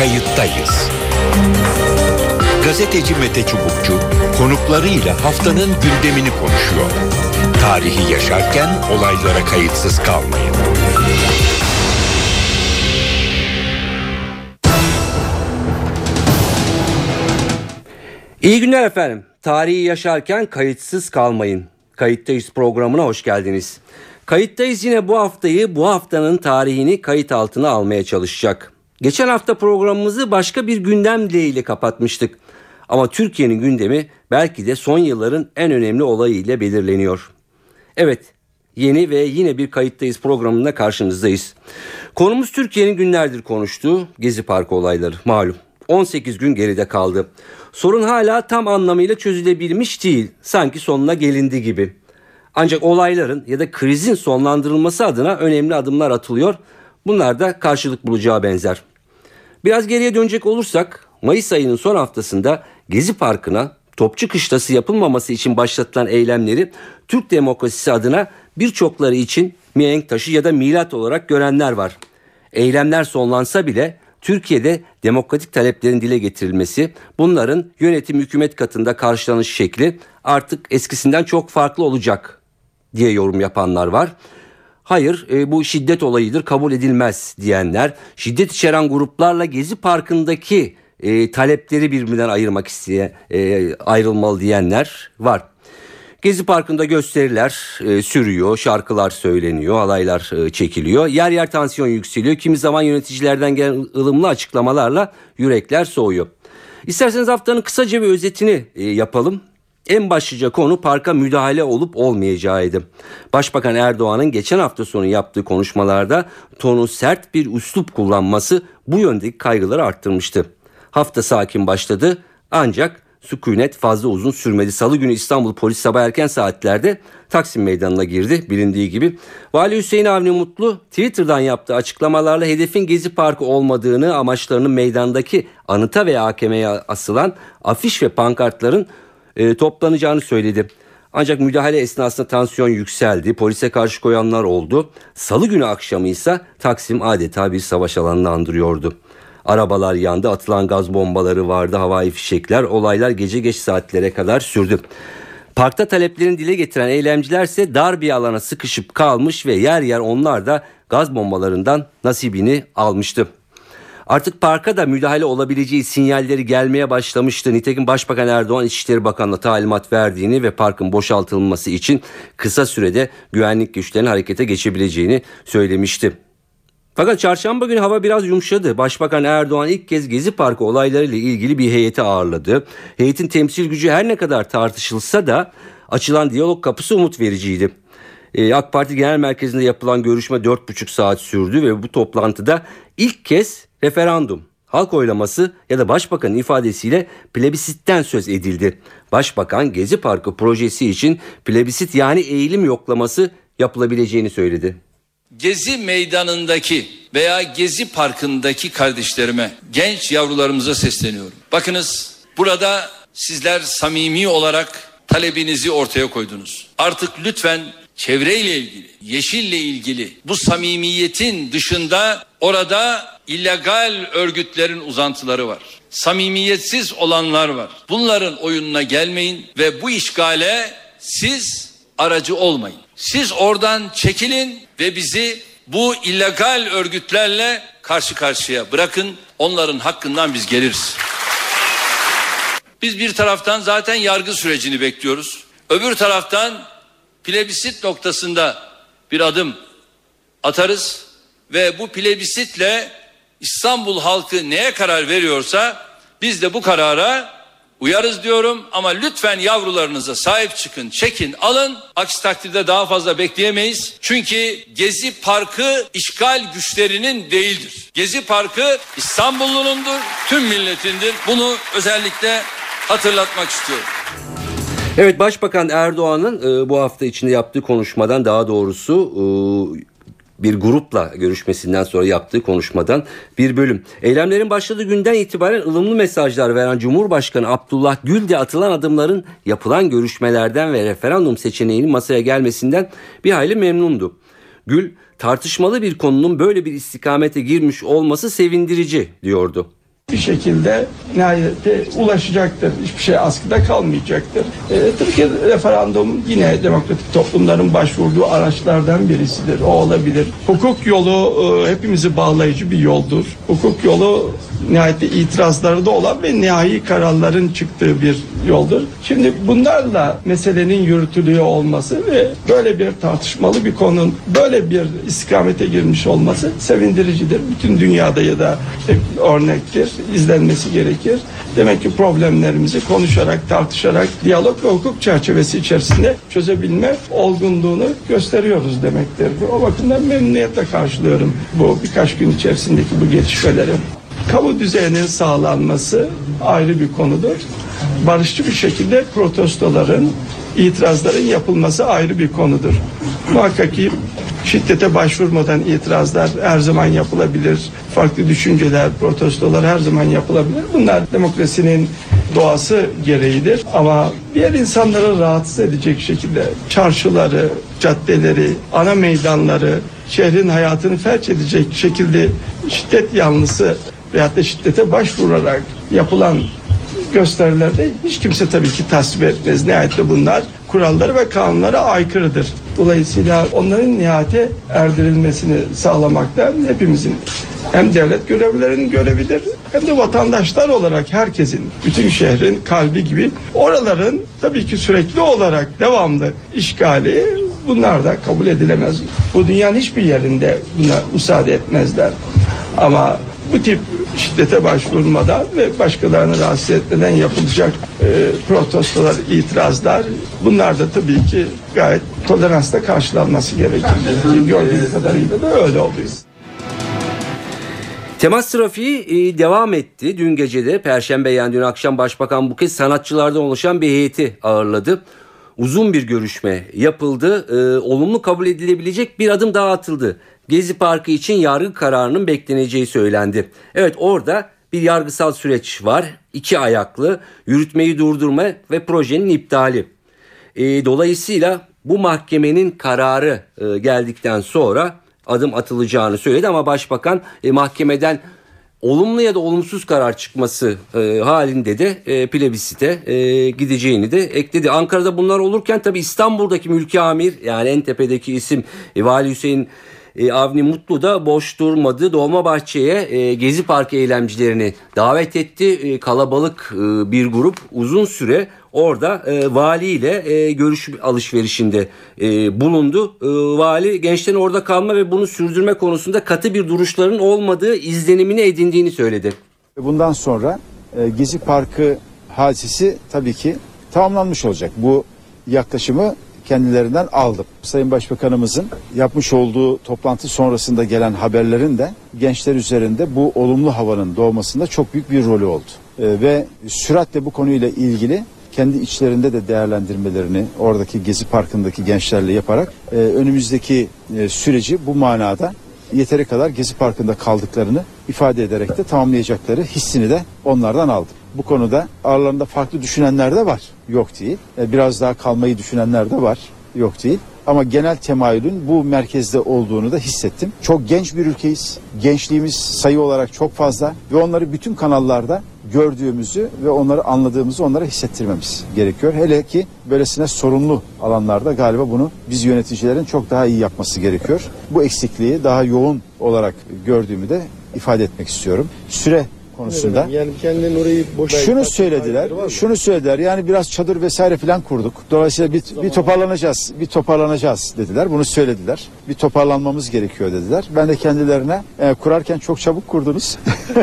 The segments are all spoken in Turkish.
kayıttayız. Gazeteci Mete Çubukçu konuklarıyla haftanın gündemini konuşuyor. Tarihi yaşarken olaylara kayıtsız kalmayın. İyi günler efendim. Tarihi yaşarken kayıtsız kalmayın. Kayıttayız programına hoş geldiniz. Kayıttayız yine bu haftayı bu haftanın tarihini kayıt altına almaya çalışacak. Geçen hafta programımızı başka bir gündem dileğiyle kapatmıştık. Ama Türkiye'nin gündemi belki de son yılların en önemli olayı ile belirleniyor. Evet, yeni ve yine bir kayıttayız programında karşınızdayız. Konumuz Türkiye'nin günlerdir konuştuğu Gezi Parkı olayları malum. 18 gün geride kaldı. Sorun hala tam anlamıyla çözülebilmiş değil. Sanki sonuna gelindi gibi. Ancak olayların ya da krizin sonlandırılması adına önemli adımlar atılıyor. Bunlar da karşılık bulacağı benzer. Biraz geriye dönecek olursak Mayıs ayının son haftasında Gezi Parkı'na topçu kışlası yapılmaması için başlatılan eylemleri Türk demokrasisi adına birçokları için mihenk taşı ya da milat olarak görenler var. Eylemler sonlansa bile Türkiye'de demokratik taleplerin dile getirilmesi, bunların yönetim hükümet katında karşılanış şekli artık eskisinden çok farklı olacak diye yorum yapanlar var. Hayır e, bu şiddet olayıdır kabul edilmez diyenler, şiddet içeren gruplarla Gezi Parkı'ndaki e, talepleri birbirinden ayırmak isteye e, ayrılmalı diyenler var. Gezi Parkı'nda gösteriler e, sürüyor, şarkılar söyleniyor, alaylar e, çekiliyor. Yer yer tansiyon yükseliyor. Kimi zaman yöneticilerden gelen ılımlı açıklamalarla yürekler soğuyor. İsterseniz haftanın kısaca bir özetini e, yapalım. En başlıca konu parka müdahale olup olmayacağıydı. Başbakan Erdoğan'ın geçen hafta sonu yaptığı konuşmalarda tonu sert bir üslup kullanması bu yöndeki kaygıları arttırmıştı. Hafta sakin başladı ancak sükunet fazla uzun sürmedi. Salı günü İstanbul polis sabah erken saatlerde Taksim Meydanı'na girdi bilindiği gibi. Vali Hüseyin Avni Mutlu Twitter'dan yaptığı açıklamalarla hedefin Gezi Parkı olmadığını amaçlarının meydandaki anıta veya AKM'ye asılan afiş ve pankartların e, toplanacağını söyledi. Ancak müdahale esnasında tansiyon yükseldi. Polise karşı koyanlar oldu. Salı günü akşamı ise Taksim adeta bir savaş alanını andırıyordu. Arabalar yandı, atılan gaz bombaları vardı, havai fişekler, olaylar gece geç saatlere kadar sürdü. Parkta taleplerini dile getiren eylemciler ise dar bir alana sıkışıp kalmış ve yer yer onlar da gaz bombalarından nasibini almıştı. Artık parka da müdahale olabileceği sinyalleri gelmeye başlamıştı. Nitekim Başbakan Erdoğan İçişleri Bakanı'na talimat verdiğini ve parkın boşaltılması için kısa sürede güvenlik güçlerinin harekete geçebileceğini söylemişti. Fakat çarşamba günü hava biraz yumuşadı. Başbakan Erdoğan ilk kez Gezi Parkı olaylarıyla ilgili bir heyeti ağırladı. Heyetin temsil gücü her ne kadar tartışılsa da açılan diyalog kapısı umut vericiydi. Ee, AK Parti Genel Merkezi'nde yapılan görüşme 4,5 saat sürdü ve bu toplantıda ilk kez referandum, halk oylaması ya da başbakanın ifadesiyle plebisitten söz edildi. Başbakan Gezi Parkı projesi için plebisit yani eğilim yoklaması yapılabileceğini söyledi. Gezi meydanındaki veya Gezi Parkı'ndaki kardeşlerime, genç yavrularımıza sesleniyorum. Bakınız burada sizler samimi olarak talebinizi ortaya koydunuz. Artık lütfen çevreyle ilgili, yeşille ilgili bu samimiyetin dışında orada illegal örgütlerin uzantıları var. Samimiyetsiz olanlar var. Bunların oyununa gelmeyin ve bu işgale siz aracı olmayın. Siz oradan çekilin ve bizi bu illegal örgütlerle karşı karşıya bırakın. Onların hakkından biz geliriz. Biz bir taraftan zaten yargı sürecini bekliyoruz. Öbür taraftan plebisit noktasında bir adım atarız ve bu plebisitle İstanbul halkı neye karar veriyorsa biz de bu karara uyarız diyorum ama lütfen yavrularınıza sahip çıkın, çekin, alın. Aksi takdirde daha fazla bekleyemeyiz. Çünkü Gezi Parkı işgal güçlerinin değildir. Gezi Parkı İstanbullunundur, tüm milletindir. Bunu özellikle hatırlatmak istiyorum. Evet Başbakan Erdoğan'ın e, bu hafta içinde yaptığı konuşmadan daha doğrusu e, bir grupla görüşmesinden sonra yaptığı konuşmadan bir bölüm. Eylemlerin başladığı günden itibaren ılımlı mesajlar veren Cumhurbaşkanı Abdullah Gül de atılan adımların yapılan görüşmelerden ve referandum seçeneğinin masaya gelmesinden bir hayli memnundu. Gül tartışmalı bir konunun böyle bir istikamete girmiş olması sevindirici diyordu. Bir şekilde nihayete ulaşacaktır. Hiçbir şey askıda kalmayacaktır. E, tabii referandum yine demokratik toplumların başvurduğu araçlardan birisidir. O olabilir. Hukuk yolu e, hepimizi bağlayıcı bir yoldur. Hukuk yolu nihayette itirazları da olan ve nihai kararların çıktığı bir yoldur. Şimdi bunlarla meselenin yürütülüyor olması ve böyle bir tartışmalı bir konunun böyle bir istikamete girmiş olması sevindiricidir. Bütün dünyada ya da örnektir, izlenmesi gerekir. Demek ki problemlerimizi konuşarak, tartışarak, diyalog ve hukuk çerçevesi içerisinde çözebilme olgunluğunu gösteriyoruz demektir. O bakımdan memnuniyetle karşılıyorum bu birkaç gün içerisindeki bu gelişmeleri. Kamu düzeninin sağlanması ayrı bir konudur. Barışçı bir şekilde protestoların, itirazların yapılması ayrı bir konudur. Muhakkak ki şiddete başvurmadan itirazlar her zaman yapılabilir. Farklı düşünceler, protestolar her zaman yapılabilir. Bunlar demokrasinin doğası gereğidir. Ama diğer insanları rahatsız edecek şekilde çarşıları, caddeleri, ana meydanları, şehrin hayatını felç edecek şekilde şiddet yanlısı veyahut da şiddete başvurarak yapılan gösterilerde hiç kimse tabii ki tasvip etmez. Nihayette bunlar kuralları ve kanunlara aykırıdır. Dolayısıyla onların nihayete erdirilmesini sağlamakta hepimizin hem devlet görevlilerinin görevidir hem de vatandaşlar olarak herkesin bütün şehrin kalbi gibi oraların tabii ki sürekli olarak devamlı işgali bunlar da kabul edilemez. Bu dünyanın hiçbir yerinde buna müsaade etmezler. Ama bu tip şiddete başvurmadan ve başkalarını rahatsız etmeden yapılacak e, protestolar, itirazlar bunlar da tabii ki gayet toleransla karşılanması gerekir. Gördüğüm kadarıyla da öyle oluyor. Temas trafiği e, devam etti. Dün gece de Perşembe yani dün akşam Başbakan bu kez sanatçılardan oluşan bir heyeti ağırladı. Uzun bir görüşme yapıldı. E, olumlu kabul edilebilecek bir adım daha atıldı. Gezi Parkı için yargı kararının bekleneceği söylendi. Evet orada bir yargısal süreç var. İki ayaklı yürütmeyi durdurma ve projenin iptali. E, dolayısıyla bu mahkemenin kararı e, geldikten sonra adım atılacağını söyledi ama başbakan e, mahkemeden olumlu ya da olumsuz karar çıkması e, halinde de e, plebisite e, gideceğini de ekledi. Ankara'da bunlar olurken tabi İstanbul'daki mülki amir yani en tepedeki isim e, Vali Hüseyin e, Avni Mutlu da boş durmadı. Dolmabahçe'ye e, Gezi Parkı eylemcilerini davet etti. E, kalabalık e, bir grup uzun süre orada e, valiyle e, görüş alışverişinde e, bulundu. E, vali gençlerin orada kalma ve bunu sürdürme konusunda katı bir duruşların olmadığı izlenimini edindiğini söyledi. Bundan sonra e, Gezi Parkı hadisesi tabii ki tamamlanmış olacak. Bu yaklaşımı kendilerinden aldım. Sayın Başbakanımızın yapmış olduğu toplantı sonrasında gelen haberlerin de gençler üzerinde bu olumlu havanın doğmasında çok büyük bir rolü oldu. E, ve süratle bu konuyla ilgili kendi içlerinde de değerlendirmelerini oradaki Gezi Parkı'ndaki gençlerle yaparak e, önümüzdeki e, süreci bu manada yeteri kadar Gezi Parkı'nda kaldıklarını ifade ederek de tamamlayacakları hissini de onlardan aldım. Bu konuda aralarında farklı düşünenler de var. Yok değil. E, biraz daha kalmayı düşünenler de var. Yok değil. Ama genel temayülün bu merkezde olduğunu da hissettim. Çok genç bir ülkeyiz. Gençliğimiz sayı olarak çok fazla ve onları bütün kanallarda gördüğümüzü ve onları anladığımızı onlara hissettirmemiz gerekiyor. Hele ki böylesine sorumlu alanlarda galiba bunu biz yöneticilerin çok daha iyi yapması gerekiyor. Bu eksikliği daha yoğun olarak gördüğümü de ifade etmek istiyorum. Süre konusunda. Yani kendini orayı boş Şunu söylediler. Şunu söylediler. Yani biraz çadır vesaire falan kurduk. Dolayısıyla bir, bir toparlanacağız. Bir toparlanacağız dediler. Bunu söylediler. Bir toparlanmamız gerekiyor dediler. Ben de kendilerine e, kurarken çok çabuk kurdunuz.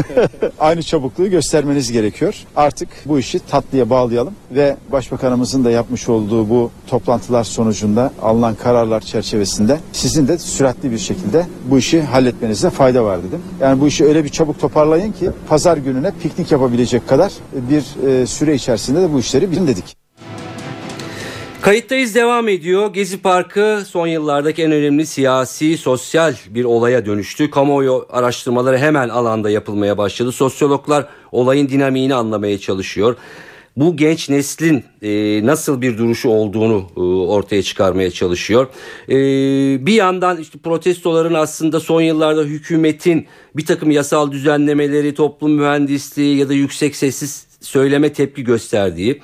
Aynı çabukluğu göstermeniz gerekiyor. Artık bu işi tatlıya bağlayalım ve başbakanımızın da yapmış olduğu bu toplantılar sonucunda alınan kararlar çerçevesinde sizin de süratli bir şekilde bu işi halletmenizde fayda var dedim. Yani bu işi öyle bir çabuk toparlayın ki pazar gününe piknik yapabilecek kadar bir e, süre içerisinde de bu işleri bizim dedik. Kayıttayız devam ediyor. Gezi Parkı son yıllardaki en önemli siyasi, sosyal bir olaya dönüştü. Kamuoyu araştırmaları hemen alanda yapılmaya başladı. Sosyologlar olayın dinamiğini anlamaya çalışıyor. Bu genç neslin e, nasıl bir duruşu olduğunu e, ortaya çıkarmaya çalışıyor. E, bir yandan işte protestoların aslında son yıllarda hükümetin bir takım yasal düzenlemeleri, toplum mühendisliği ya da yüksek sessiz söyleme tepki gösterdiği.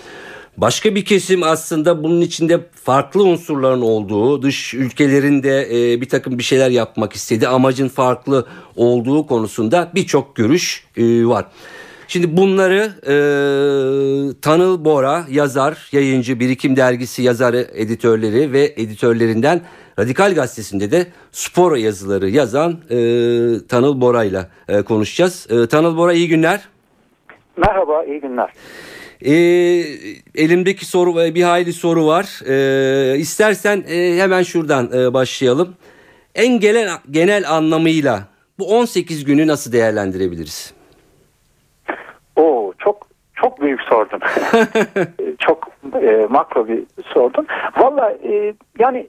Başka bir kesim aslında bunun içinde farklı unsurların olduğu, dış ülkelerinde e, bir takım bir şeyler yapmak istedi, amacın farklı olduğu konusunda birçok görüş e, var. Şimdi bunları e, Tanıl Bora yazar, yayıncı, Birikim Dergisi yazarı, editörleri ve editörlerinden Radikal Gazetesi'nde de spor yazıları yazan e, Tanıl Bora ile konuşacağız. E, Tanıl Bora iyi günler. Merhaba, iyi günler. E, elimdeki soru bir hayli soru var. E, istersen e, hemen şuradan e, başlayalım. En genel, genel anlamıyla bu 18 günü nasıl değerlendirebiliriz? Çok büyük sordun. çok e, makro bir sordun. Valla e, yani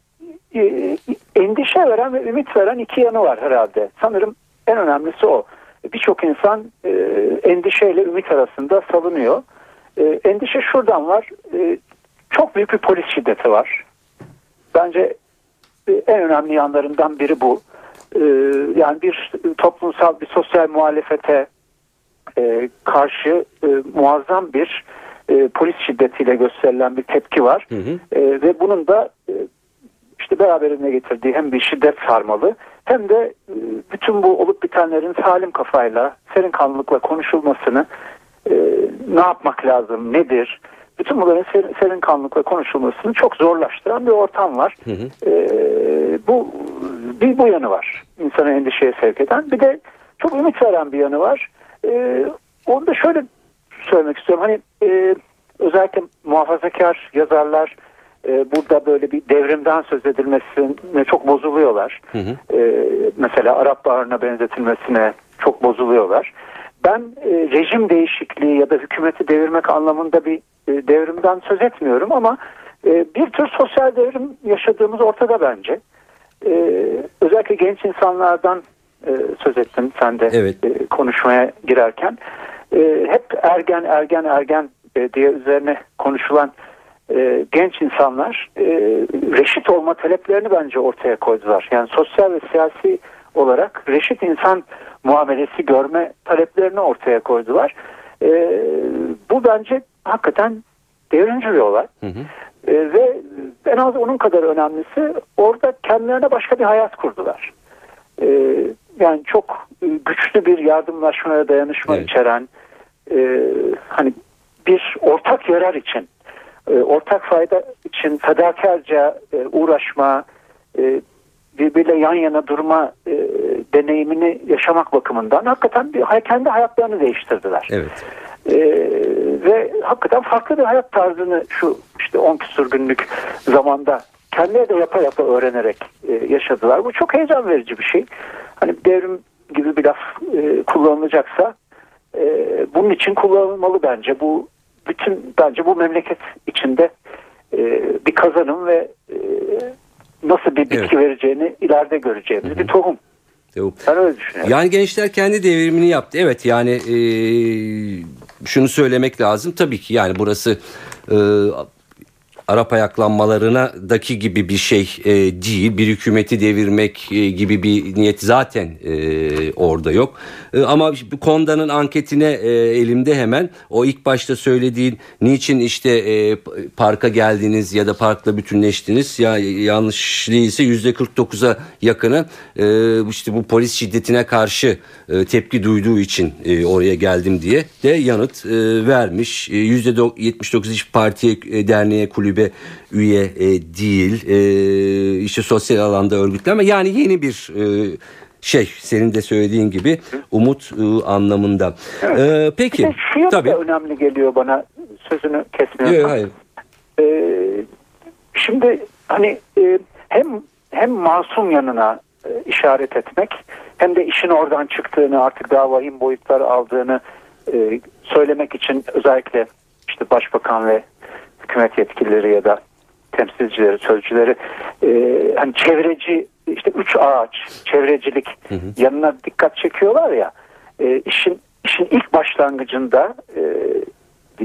e, endişe veren ve ümit veren iki yanı var herhalde. Sanırım en önemlisi o. Birçok insan e, endişeyle ümit arasında savunuyor. E, endişe şuradan var. E, çok büyük bir polis şiddeti var. Bence e, en önemli yanlarından biri bu. E, yani bir toplumsal bir sosyal muhalefete e, karşı e, muazzam bir e, polis şiddetiyle gösterilen bir tepki var. Hı hı. E, ve bunun da e, işte beraberinde getirdiği hem bir şiddet sarmalı hem de e, bütün bu olup bitenlerin salim kafayla, serin kanlılıkla konuşulmasını e, ne yapmak lazım, nedir? Bütün bunların serin, serin kanlılıkla konuşulmasını çok zorlaştıran bir ortam var. Hı hı. E, bu bir bu yanı var. İnsanı endişeye sevk eden. Bir de çok ümit veren bir yanı var. E, onu da şöyle söylemek istiyorum. Hani e, özellikle muhafazakar yazarlar e, burada böyle bir devrimden söz edilmesine çok bozuluyorlar. Hı hı. E, mesela Arap Baharı'na benzetilmesine çok bozuluyorlar. Ben e, rejim değişikliği ya da hükümeti devirmek anlamında bir e, devrimden söz etmiyorum ama e, bir tür sosyal devrim yaşadığımız ortada bence. E, özellikle genç insanlardan e, söz ettin sen de evet. e, konuşmaya girerken. E, hep ergen ergen ergen e, diye üzerine konuşulan e, genç insanlar e, reşit olma taleplerini bence ortaya koydular. Yani sosyal ve siyasi olarak reşit insan muamelesi görme taleplerini ortaya koydular. E, bu bence hakikaten devrimci bir olay. Hı hı. E, ve en az onun kadar önemlisi orada kendilerine başka bir hayat kurdular. E, yani çok güçlü bir yardımlaşma ve dayanışma evet. içeren e, hani bir ortak yarar için e, ortak fayda için fedakarca e, uğraşma e, birbiriyle yan yana durma e, deneyimini yaşamak bakımından hakikaten bir kendi hayatlarını değiştirdiler. Evet. E, ve hakikaten farklı bir hayat tarzını şu işte 10 küsur günlük zamanda kendileri de yapa yapa öğrenerek e, yaşadılar. Bu çok heyecan verici bir şey. Hani devrim gibi bir laf e, kullanılacaksa e, bunun için kullanılmalı bence. Bu bütün bence bu memleket içinde e, bir kazanım ve e, nasıl bir bitki evet. vereceğini ileride göreceğimiz Hı-hı. bir tohum. Ben öyle düşünüyorum. Yani gençler kendi devrimini yaptı. Evet yani e, şunu söylemek lazım. Tabii ki yani burası e, Arap ayaklanmalarına daki gibi bir şey e, değil. Bir hükümeti devirmek e, gibi bir niyet zaten e, orada yok. E, ama Konda'nın anketine e, elimde hemen o ilk başta söylediğin niçin işte e, parka geldiniz ya da parkla bütünleştiniz ya yanlış değilse yüzde 49'a yakını e, işte bu polis şiddetine karşı tepki duyduğu için oraya geldim diye de yanıt vermiş. Yüzde 79 hiç partiye, derneğe, kulübe üye değil. İşte sosyal alanda örgütleme yani yeni bir şey senin de söylediğin gibi umut e, anlamında. Evet. Ee, peki. Bir de şu tabii. önemli geliyor bana sözünü kesmiyorum. Yok hayır. Ee, şimdi hani e, hem hem masum yanına e, işaret etmek hem de işin oradan çıktığını artık daha vahim boyutlar aldığını e, söylemek için özellikle işte başbakan ve hükümet yetkilileri ya da temsilcileri, sözcüleri e, hani çevreci işte üç ağaç, çevrecilik hı hı. yanına dikkat çekiyorlar ya e, işin işin ilk başlangıcında e,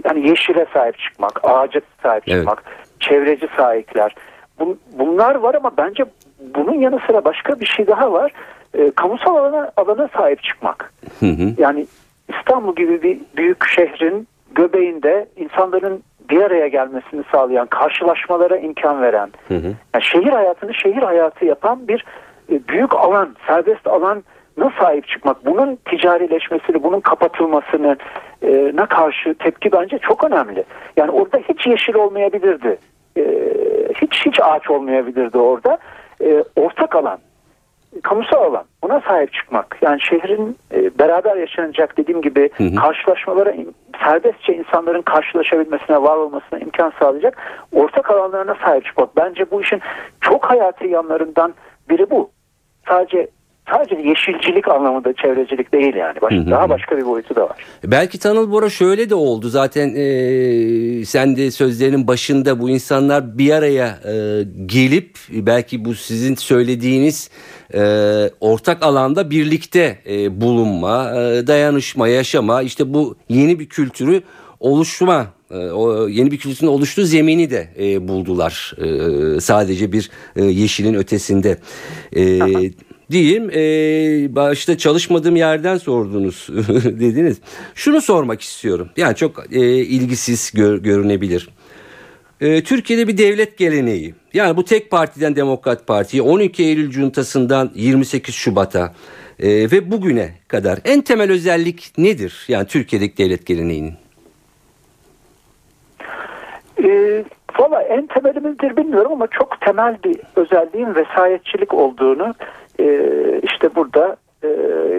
yani yeşile sahip çıkmak, ağaca sahip Evet. çıkmak, çevreci sahipler. Bun- bunlar var ama bence bunun yanı sıra başka bir şey daha var. E, kamusal alana, alana sahip çıkmak. Hı hı. Yani İstanbul gibi bir büyük şehrin göbeğinde insanların bir araya gelmesini sağlayan, karşılaşmalara imkan veren, Hı hı. yani şehir hayatını şehir hayatı yapan bir e, büyük alan, serbest alana sahip çıkmak, bunun ticarileşmesini, bunun kapatılmasını e, na karşı tepki bence çok önemli. Yani orada hiç yeşil olmayabilirdi. E, hiç hiç ağaç olmayabilirdi orada. E, ortak alan kamusal alan buna sahip çıkmak. Yani şehrin e, beraber yaşanacak dediğim gibi Hı hı. karşılaşmalara serbestçe insanların karşılaşabilmesine var olmasına imkan sağlayacak ortak alanlarına sahip çıkmak. Bence bu işin çok hayati yanlarından biri bu. Sadece sadece yeşilcilik anlamında çevrecilik değil yani Baş- Hı hı. daha başka bir boyutu da var. Belki Tanıl Bora şöyle de oldu zaten e, sen de sözlerinin başında bu insanlar bir araya e, gelip belki bu sizin söylediğiniz e, ortak alanda birlikte e, bulunma, e, dayanışma, yaşama işte bu yeni bir kültürü oluşma e, o yeni bir kültürün oluştuğu zemini de e, buldular E, sadece bir e, yeşilin ötesinde. Diyeyim e, başta çalışmadığım yerden sordunuz dediniz. Şunu sormak istiyorum. Yani çok e, ilgisiz gör- görünebilir. E, Türkiye'de bir devlet geleneği. Yani bu tek partiden Demokrat Parti'ye 12 Eylül cuntasından 28 Şubat'a e, ve bugüne kadar en temel özellik nedir? Yani Türkiye'deki devlet geleneğinin. E, Valla en temelimizdir bilmiyorum ama çok temel bir özelliğin vesayetçilik olduğunu e, işte burada e,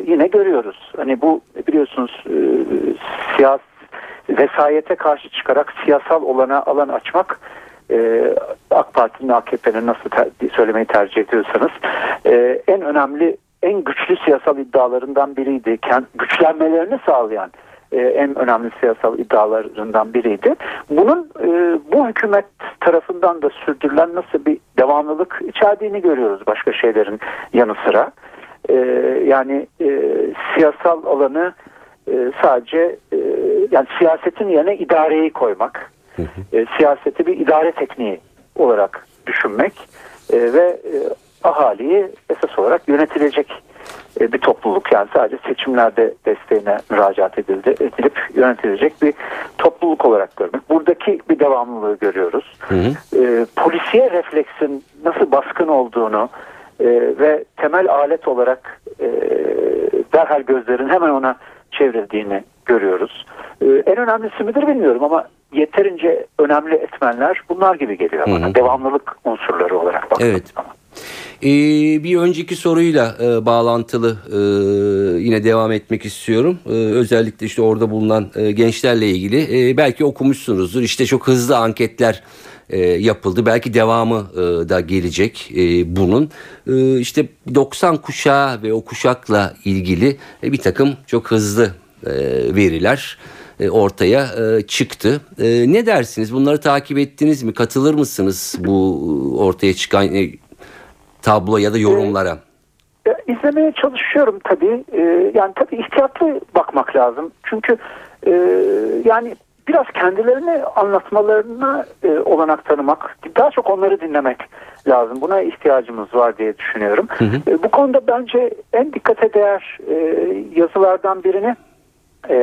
yine görüyoruz. Hani bu biliyorsunuz e, siyas vesayete karşı çıkarak siyasal olana alan açmak e, AK Parti'nin AKP'nin nasıl ter- söylemeyi tercih ediyorsanız e, en önemli en güçlü siyasal iddialarından biriydi. Kend, güçlenmelerini sağlayan e, en önemli siyasal iddialarından biriydi. Bunun e, bu hükümet tarafından da sürdürülen nasıl bir devamlılık içerdiğini görüyoruz başka şeylerin yanı sıra. E, yani e, siyasal alanı e, sadece e, yani siyasetin yerine idareyi koymak, e, siyaseti bir idare tekniği olarak düşünmek e, ve e, ahaliyi esas olarak yönetilecek bir topluluk yani sadece seçimlerde desteğine müracaat edildi, edilip yönetilecek bir topluluk olarak görmek. Buradaki bir devamlılığı görüyoruz. E, polisiye refleksin nasıl baskın olduğunu e, ve temel alet olarak e, derhal gözlerin hemen ona çevrildiğini görüyoruz. E, en önemlisi midir bilmiyorum ama yeterince önemli etmenler bunlar gibi geliyor bana. Hı hı. Devamlılık unsurları olarak baktığım Evet. zaman. Ee, bir önceki soruyla e, bağlantılı e, yine devam etmek istiyorum. E, özellikle işte orada bulunan e, gençlerle ilgili e, belki okumuşsunuzdur. İşte çok hızlı anketler e, yapıldı. Belki devamı e, da gelecek e, bunun. E, işte 90 kuşağı ve o kuşakla ilgili e, bir takım çok hızlı e, veriler e, ortaya e, çıktı. E, ne dersiniz? Bunları takip ettiniz mi? Katılır mısınız bu ortaya çıkan tablo ya da yorumlara? Ya, izlemeye çalışıyorum tabii. Ee, yani tabii ihtiyatlı bakmak lazım. Çünkü e, yani biraz kendilerini anlatmalarına e, olanak tanımak, daha çok onları dinlemek lazım. Buna ihtiyacımız var diye düşünüyorum. E, bu konuda bence en dikkate değer e, yazılardan birini e,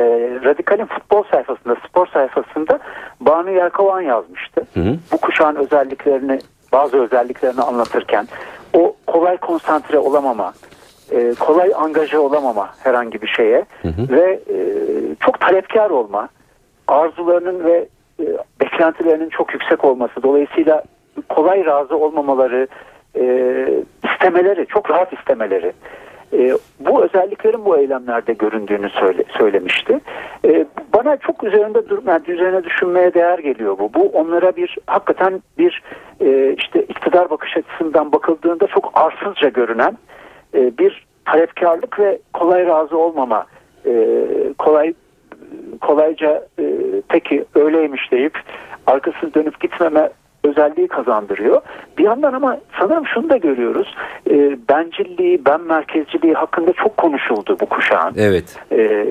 Radikal'in futbol sayfasında, spor sayfasında Banu Yelkovan yazmıştı. Bu kuşağın özelliklerini, bazı özelliklerini anlatırken o kolay konsantre olamama, e, kolay angaje olamama herhangi bir şeye ve e, çok talepkar olma, arzularının ve e, beklentilerinin çok yüksek olması, dolayısıyla kolay razı olmamaları, e, istemeleri, çok rahat istemeleri, e, bu özelliklerin bu eylemlerde göründüğünü söyle, söylemişti. E, bana çok üzerinde dur, yani üzerine düşünmeye değer geliyor bu. Bu onlara bir hakikaten bir e, işte iktidar bakış açısından bakıldığında çok arsızca görünen e, bir talepkarlık ve kolay razı olmama, e, kolay kolayca e, peki öyleymiş deyip arkasını dönüp gitmeme özelliği kazandırıyor. Bir yandan ama sanırım şunu da görüyoruz. E, bencilliği, ben merkezciliği hakkında çok konuşuldu bu kuşağın. Evet. E,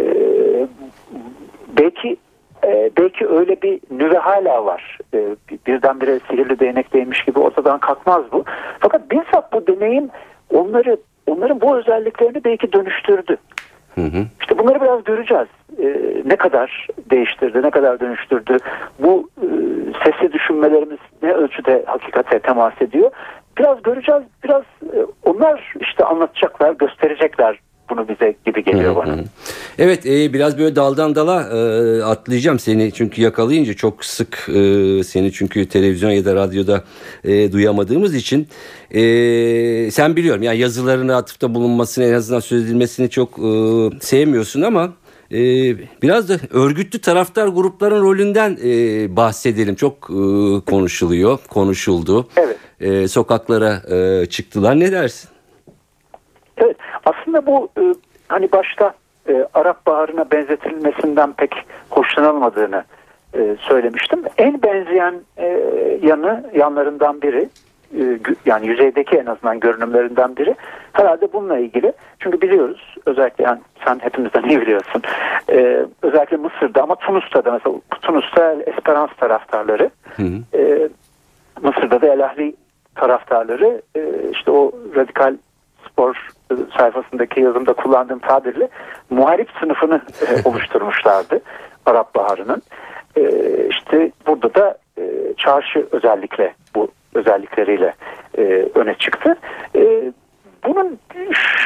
belki e, belki öyle bir nüve hala var. E, birdenbire sihirli değnek değmiş gibi ortadan kalkmaz bu. Fakat bizzat bu deneyim onları onların bu özelliklerini belki dönüştürdü. Hı hı. İşte bunları biraz göreceğiz. Ee, ne kadar değiştirdi, ne kadar dönüştürdü. Bu e, sesli düşünmelerimiz ne ölçüde hakikate temas ediyor. Biraz göreceğiz. Biraz e, onlar işte anlatacaklar, gösterecekler bunu bize gibi geliyor bana. Evet e, biraz böyle daldan dala e, atlayacağım seni çünkü yakalayınca çok sık e, seni çünkü televizyon ya da radyoda e, duyamadığımız için e, sen biliyorum yani yazılarını atıfta bulunmasını en azından söz edilmesini çok e, sevmiyorsun ama e, biraz da örgütlü taraftar grupların rolünden e, bahsedelim. Çok e, konuşuluyor, konuşuldu. Evet. E, sokaklara e, çıktılar. Ne dersin? Evet aslında bu e, hani başta e, Arap Baharı'na benzetilmesinden pek hoşlanılmadığını e, söylemiştim. En benzeyen e, yanı yanlarından biri e, yani yüzeydeki en azından görünümlerinden biri herhalde bununla ilgili. Çünkü biliyoruz özellikle yani sen hepimizden iyi biliyorsun. E, özellikle Mısır'da ama Tunus'ta da mesela Tunus'ta Esperance taraftarları hı hı. E, Mısır'da da El Ahli taraftarları e, işte o radikal spor sayfasındaki yazımda kullandığım tabirle muharip sınıfını e, oluşturmuşlardı Arap Baharı'nın. E, işte burada da e, çarşı özellikle bu özellikleriyle e, öne çıktı. E, bunun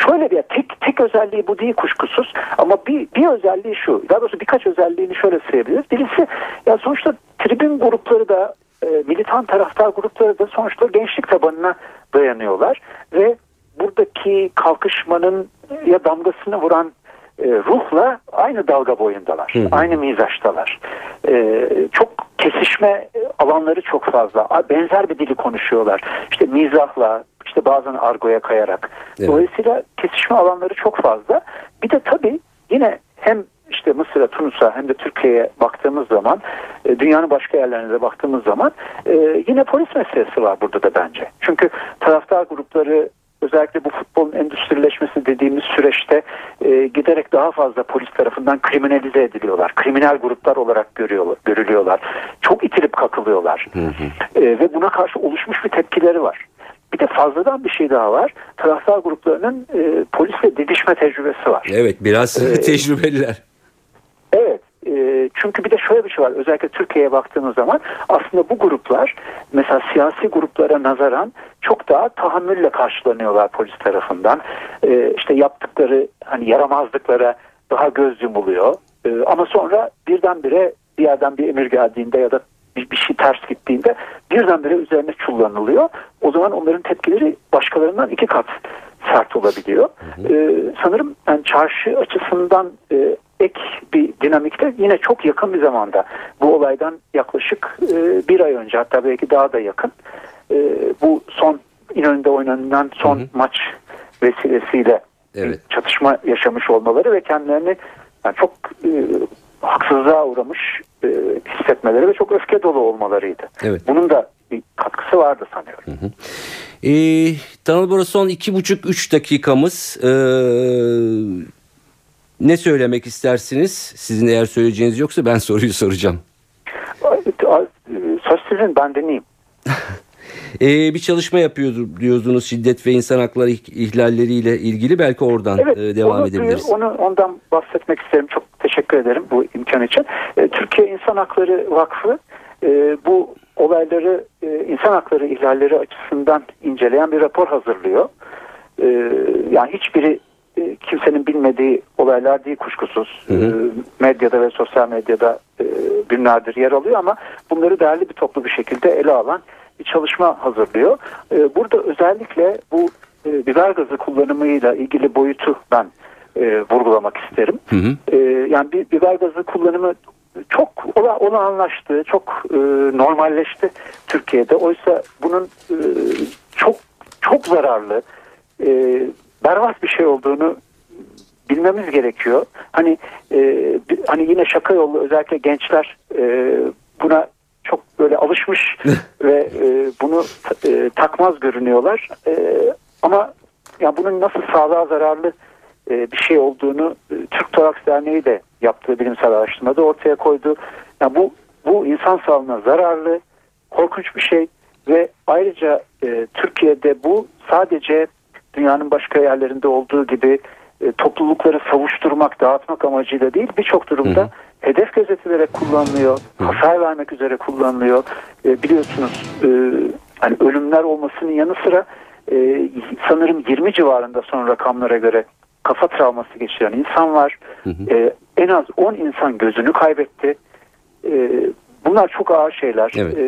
şöyle bir tek tek özelliği bu değil kuşkusuz ama bir bir özelliği şu. Daha doğrusu birkaç özelliğini şöyle sayabiliriz. Birisi ya sonuçta tribün grupları da e, militan taraftar grupları da sonuçta gençlik tabanına dayanıyorlar ve buradaki kalkışmanın ya damgasını vuran e, ruhla aynı dalga boyundalar. Hı. Aynı mizaçtalar. E, çok kesişme alanları çok fazla. Benzer bir dili konuşuyorlar. İşte mizahla, işte bazen argoya kayarak. Evet. Dolayısıyla kesişme alanları çok fazla. Bir de tabii yine hem işte Mısır'a, Tunus'a hem de Türkiye'ye baktığımız zaman, e, dünyanın başka yerlerine de baktığımız zaman e, yine polis meselesi var burada da bence. Çünkü taraftar grupları özellikle bu futbolun endüstrileşmesi dediğimiz süreçte e, giderek daha fazla polis tarafından kriminalize ediliyorlar. Kriminal gruplar olarak görüyorlar, görülüyorlar. Çok itilip kakılıyorlar. Hı hı. E, ve buna karşı oluşmuş bir tepkileri var. Bir de fazladan bir şey daha var. Taraftar gruplarının e, polisle didişme tecrübesi var. Evet biraz ee, tecrübeliler. Evet. E, çünkü bir de şöyle bir şey var. Özellikle Türkiye'ye baktığımız zaman aslında bu gruplar mesela siyasi gruplara nazaran çok daha tahammülle karşılanıyorlar polis tarafından. E, işte yaptıkları hani yaramazlıklara daha göz yumuluyor. E, ama sonra birdenbire bir yerden bir emir geldiğinde ya da bir, bir şey ters gittiğinde birdenbire üzerine çullanılıyor. O zaman onların tepkileri başkalarından iki kat sert olabiliyor. Hı hı. Ee, sanırım yani çarşı açısından e, ek bir dinamikte yine çok yakın bir zamanda bu olaydan yaklaşık e, bir ay önce hatta belki daha da yakın e, bu son İnönü'nde oynanan son hı hı. maç vesilesiyle evet. çatışma yaşamış olmaları ve kendilerini yani çok e, haksızlığa uğramış e, hissetmeleri ve çok öfke dolu olmalarıydı. Evet. Bunun da bir katkısı vardı sanıyorum. Hı hı. E, Tanıl Bora son iki buçuk üç dakikamız. E, ne söylemek istersiniz? Sizin eğer söyleyeceğiniz yoksa ben soruyu soracağım. Söz sizin ben dinleyeyim. ee, bir çalışma yapıyordu diyordunuz şiddet ve insan hakları ihlalleriyle ilgili belki oradan evet, e, devam onu, edebiliriz. Onu ondan bahsetmek isterim. Çok teşekkür ederim bu imkan için. E, Türkiye İnsan Hakları Vakfı e, bu olayları e, insan hakları ihlalleri açısından inceleyen bir rapor hazırlıyor. E, yani hiçbiri e, kimsenin bilmediği olaylar değil kuşkusuz. Hı hı. E, medyada ve sosyal medyada e, günlerdir yer alıyor ama bunları değerli bir toplu bir şekilde ele alan bir çalışma hazırlıyor. E, burada özellikle bu e, biber gazı kullanımıyla ilgili boyutu ben e, vurgulamak isterim. Hı hı. E, yani bir biber gazı kullanımı çok ola, olağanlaştı, çok e, normalleşti Türkiye'de. Oysa bunun e, çok çok zararlı, e, berbat bir şey olduğunu bilmemiz gerekiyor. Hani e, hani yine şaka yolu özellikle gençler e, buna çok böyle alışmış ve e, bunu e, takmaz görünüyorlar. E, ama ya bunun nasıl sağlığa zararlı e, bir şey olduğunu e, Türk Toraks Derneği de yaptığı bilimsel araştırmada ortaya koydu. Yani bu bu insan sağlığına zararlı, korkunç bir şey ve ayrıca e, Türkiye'de bu sadece dünyanın başka yerlerinde olduğu gibi e, toplulukları savuşturmak, dağıtmak amacıyla değil birçok durumda hı hı. Hedef gözetilerek kullanılıyor, hasar vermek üzere kullanılıyor. E, biliyorsunuz e, hani ölümler olmasının yanı sıra e, sanırım 20 civarında son rakamlara göre kafa travması geçiren insan var. Hı hı. E, en az 10 insan gözünü kaybetti. E, bunlar çok ağır şeyler. Evet. E,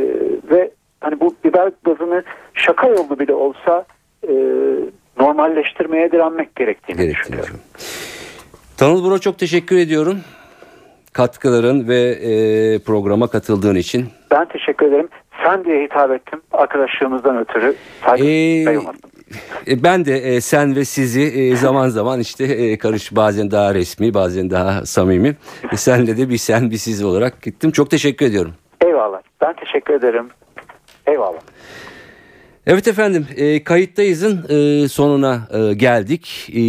ve hani bu biber gazını şaka yolu bile olsa e, normalleştirmeye direnmek gerektiğini Gerektiğini düşünüyorum. Tanıl Bro çok teşekkür ediyorum. Katkıların ve e, programa katıldığın için. Ben teşekkür ederim. Sen diye hitap ettim arkadaşlığımızdan ötürü. Saygı ee, ben de e, sen ve sizi e, zaman zaman işte e, karış bazen daha resmi bazen daha samimi. E, senle de bir sen bir siz olarak gittim. Çok teşekkür ediyorum. Eyvallah. Ben teşekkür ederim. Eyvallah. Evet efendim e, kayıttayızın e, sonuna e, geldik. E,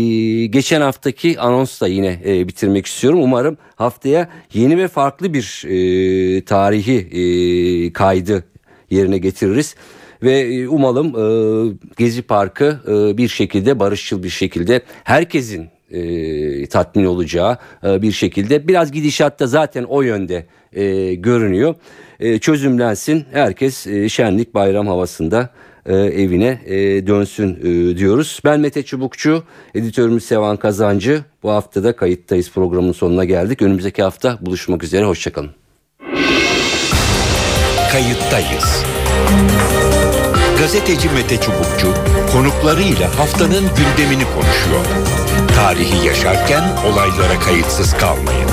geçen haftaki anonsla yine e, bitirmek istiyorum. Umarım haftaya yeni ve farklı bir e, tarihi e, kaydı yerine getiririz. Ve e, umalım e, Gezi Parkı e, bir şekilde barışçıl bir şekilde herkesin e, tatmin olacağı e, bir şekilde biraz gidişatta zaten o yönde e, görünüyor. E, çözümlensin herkes e, şenlik bayram havasında e, evine e, dönsün e, diyoruz. Ben Mete Çubukçu, editörümüz Sevan Kazancı. Bu hafta da kayıttayız programın sonuna geldik. Önümüzdeki hafta buluşmak üzere, hoşçakalın. Kayıttayız. Gazeteci Mete Çubukçu konuklarıyla haftanın gündemini konuşuyor. Tarihi yaşarken olaylara kayıtsız kalmayın.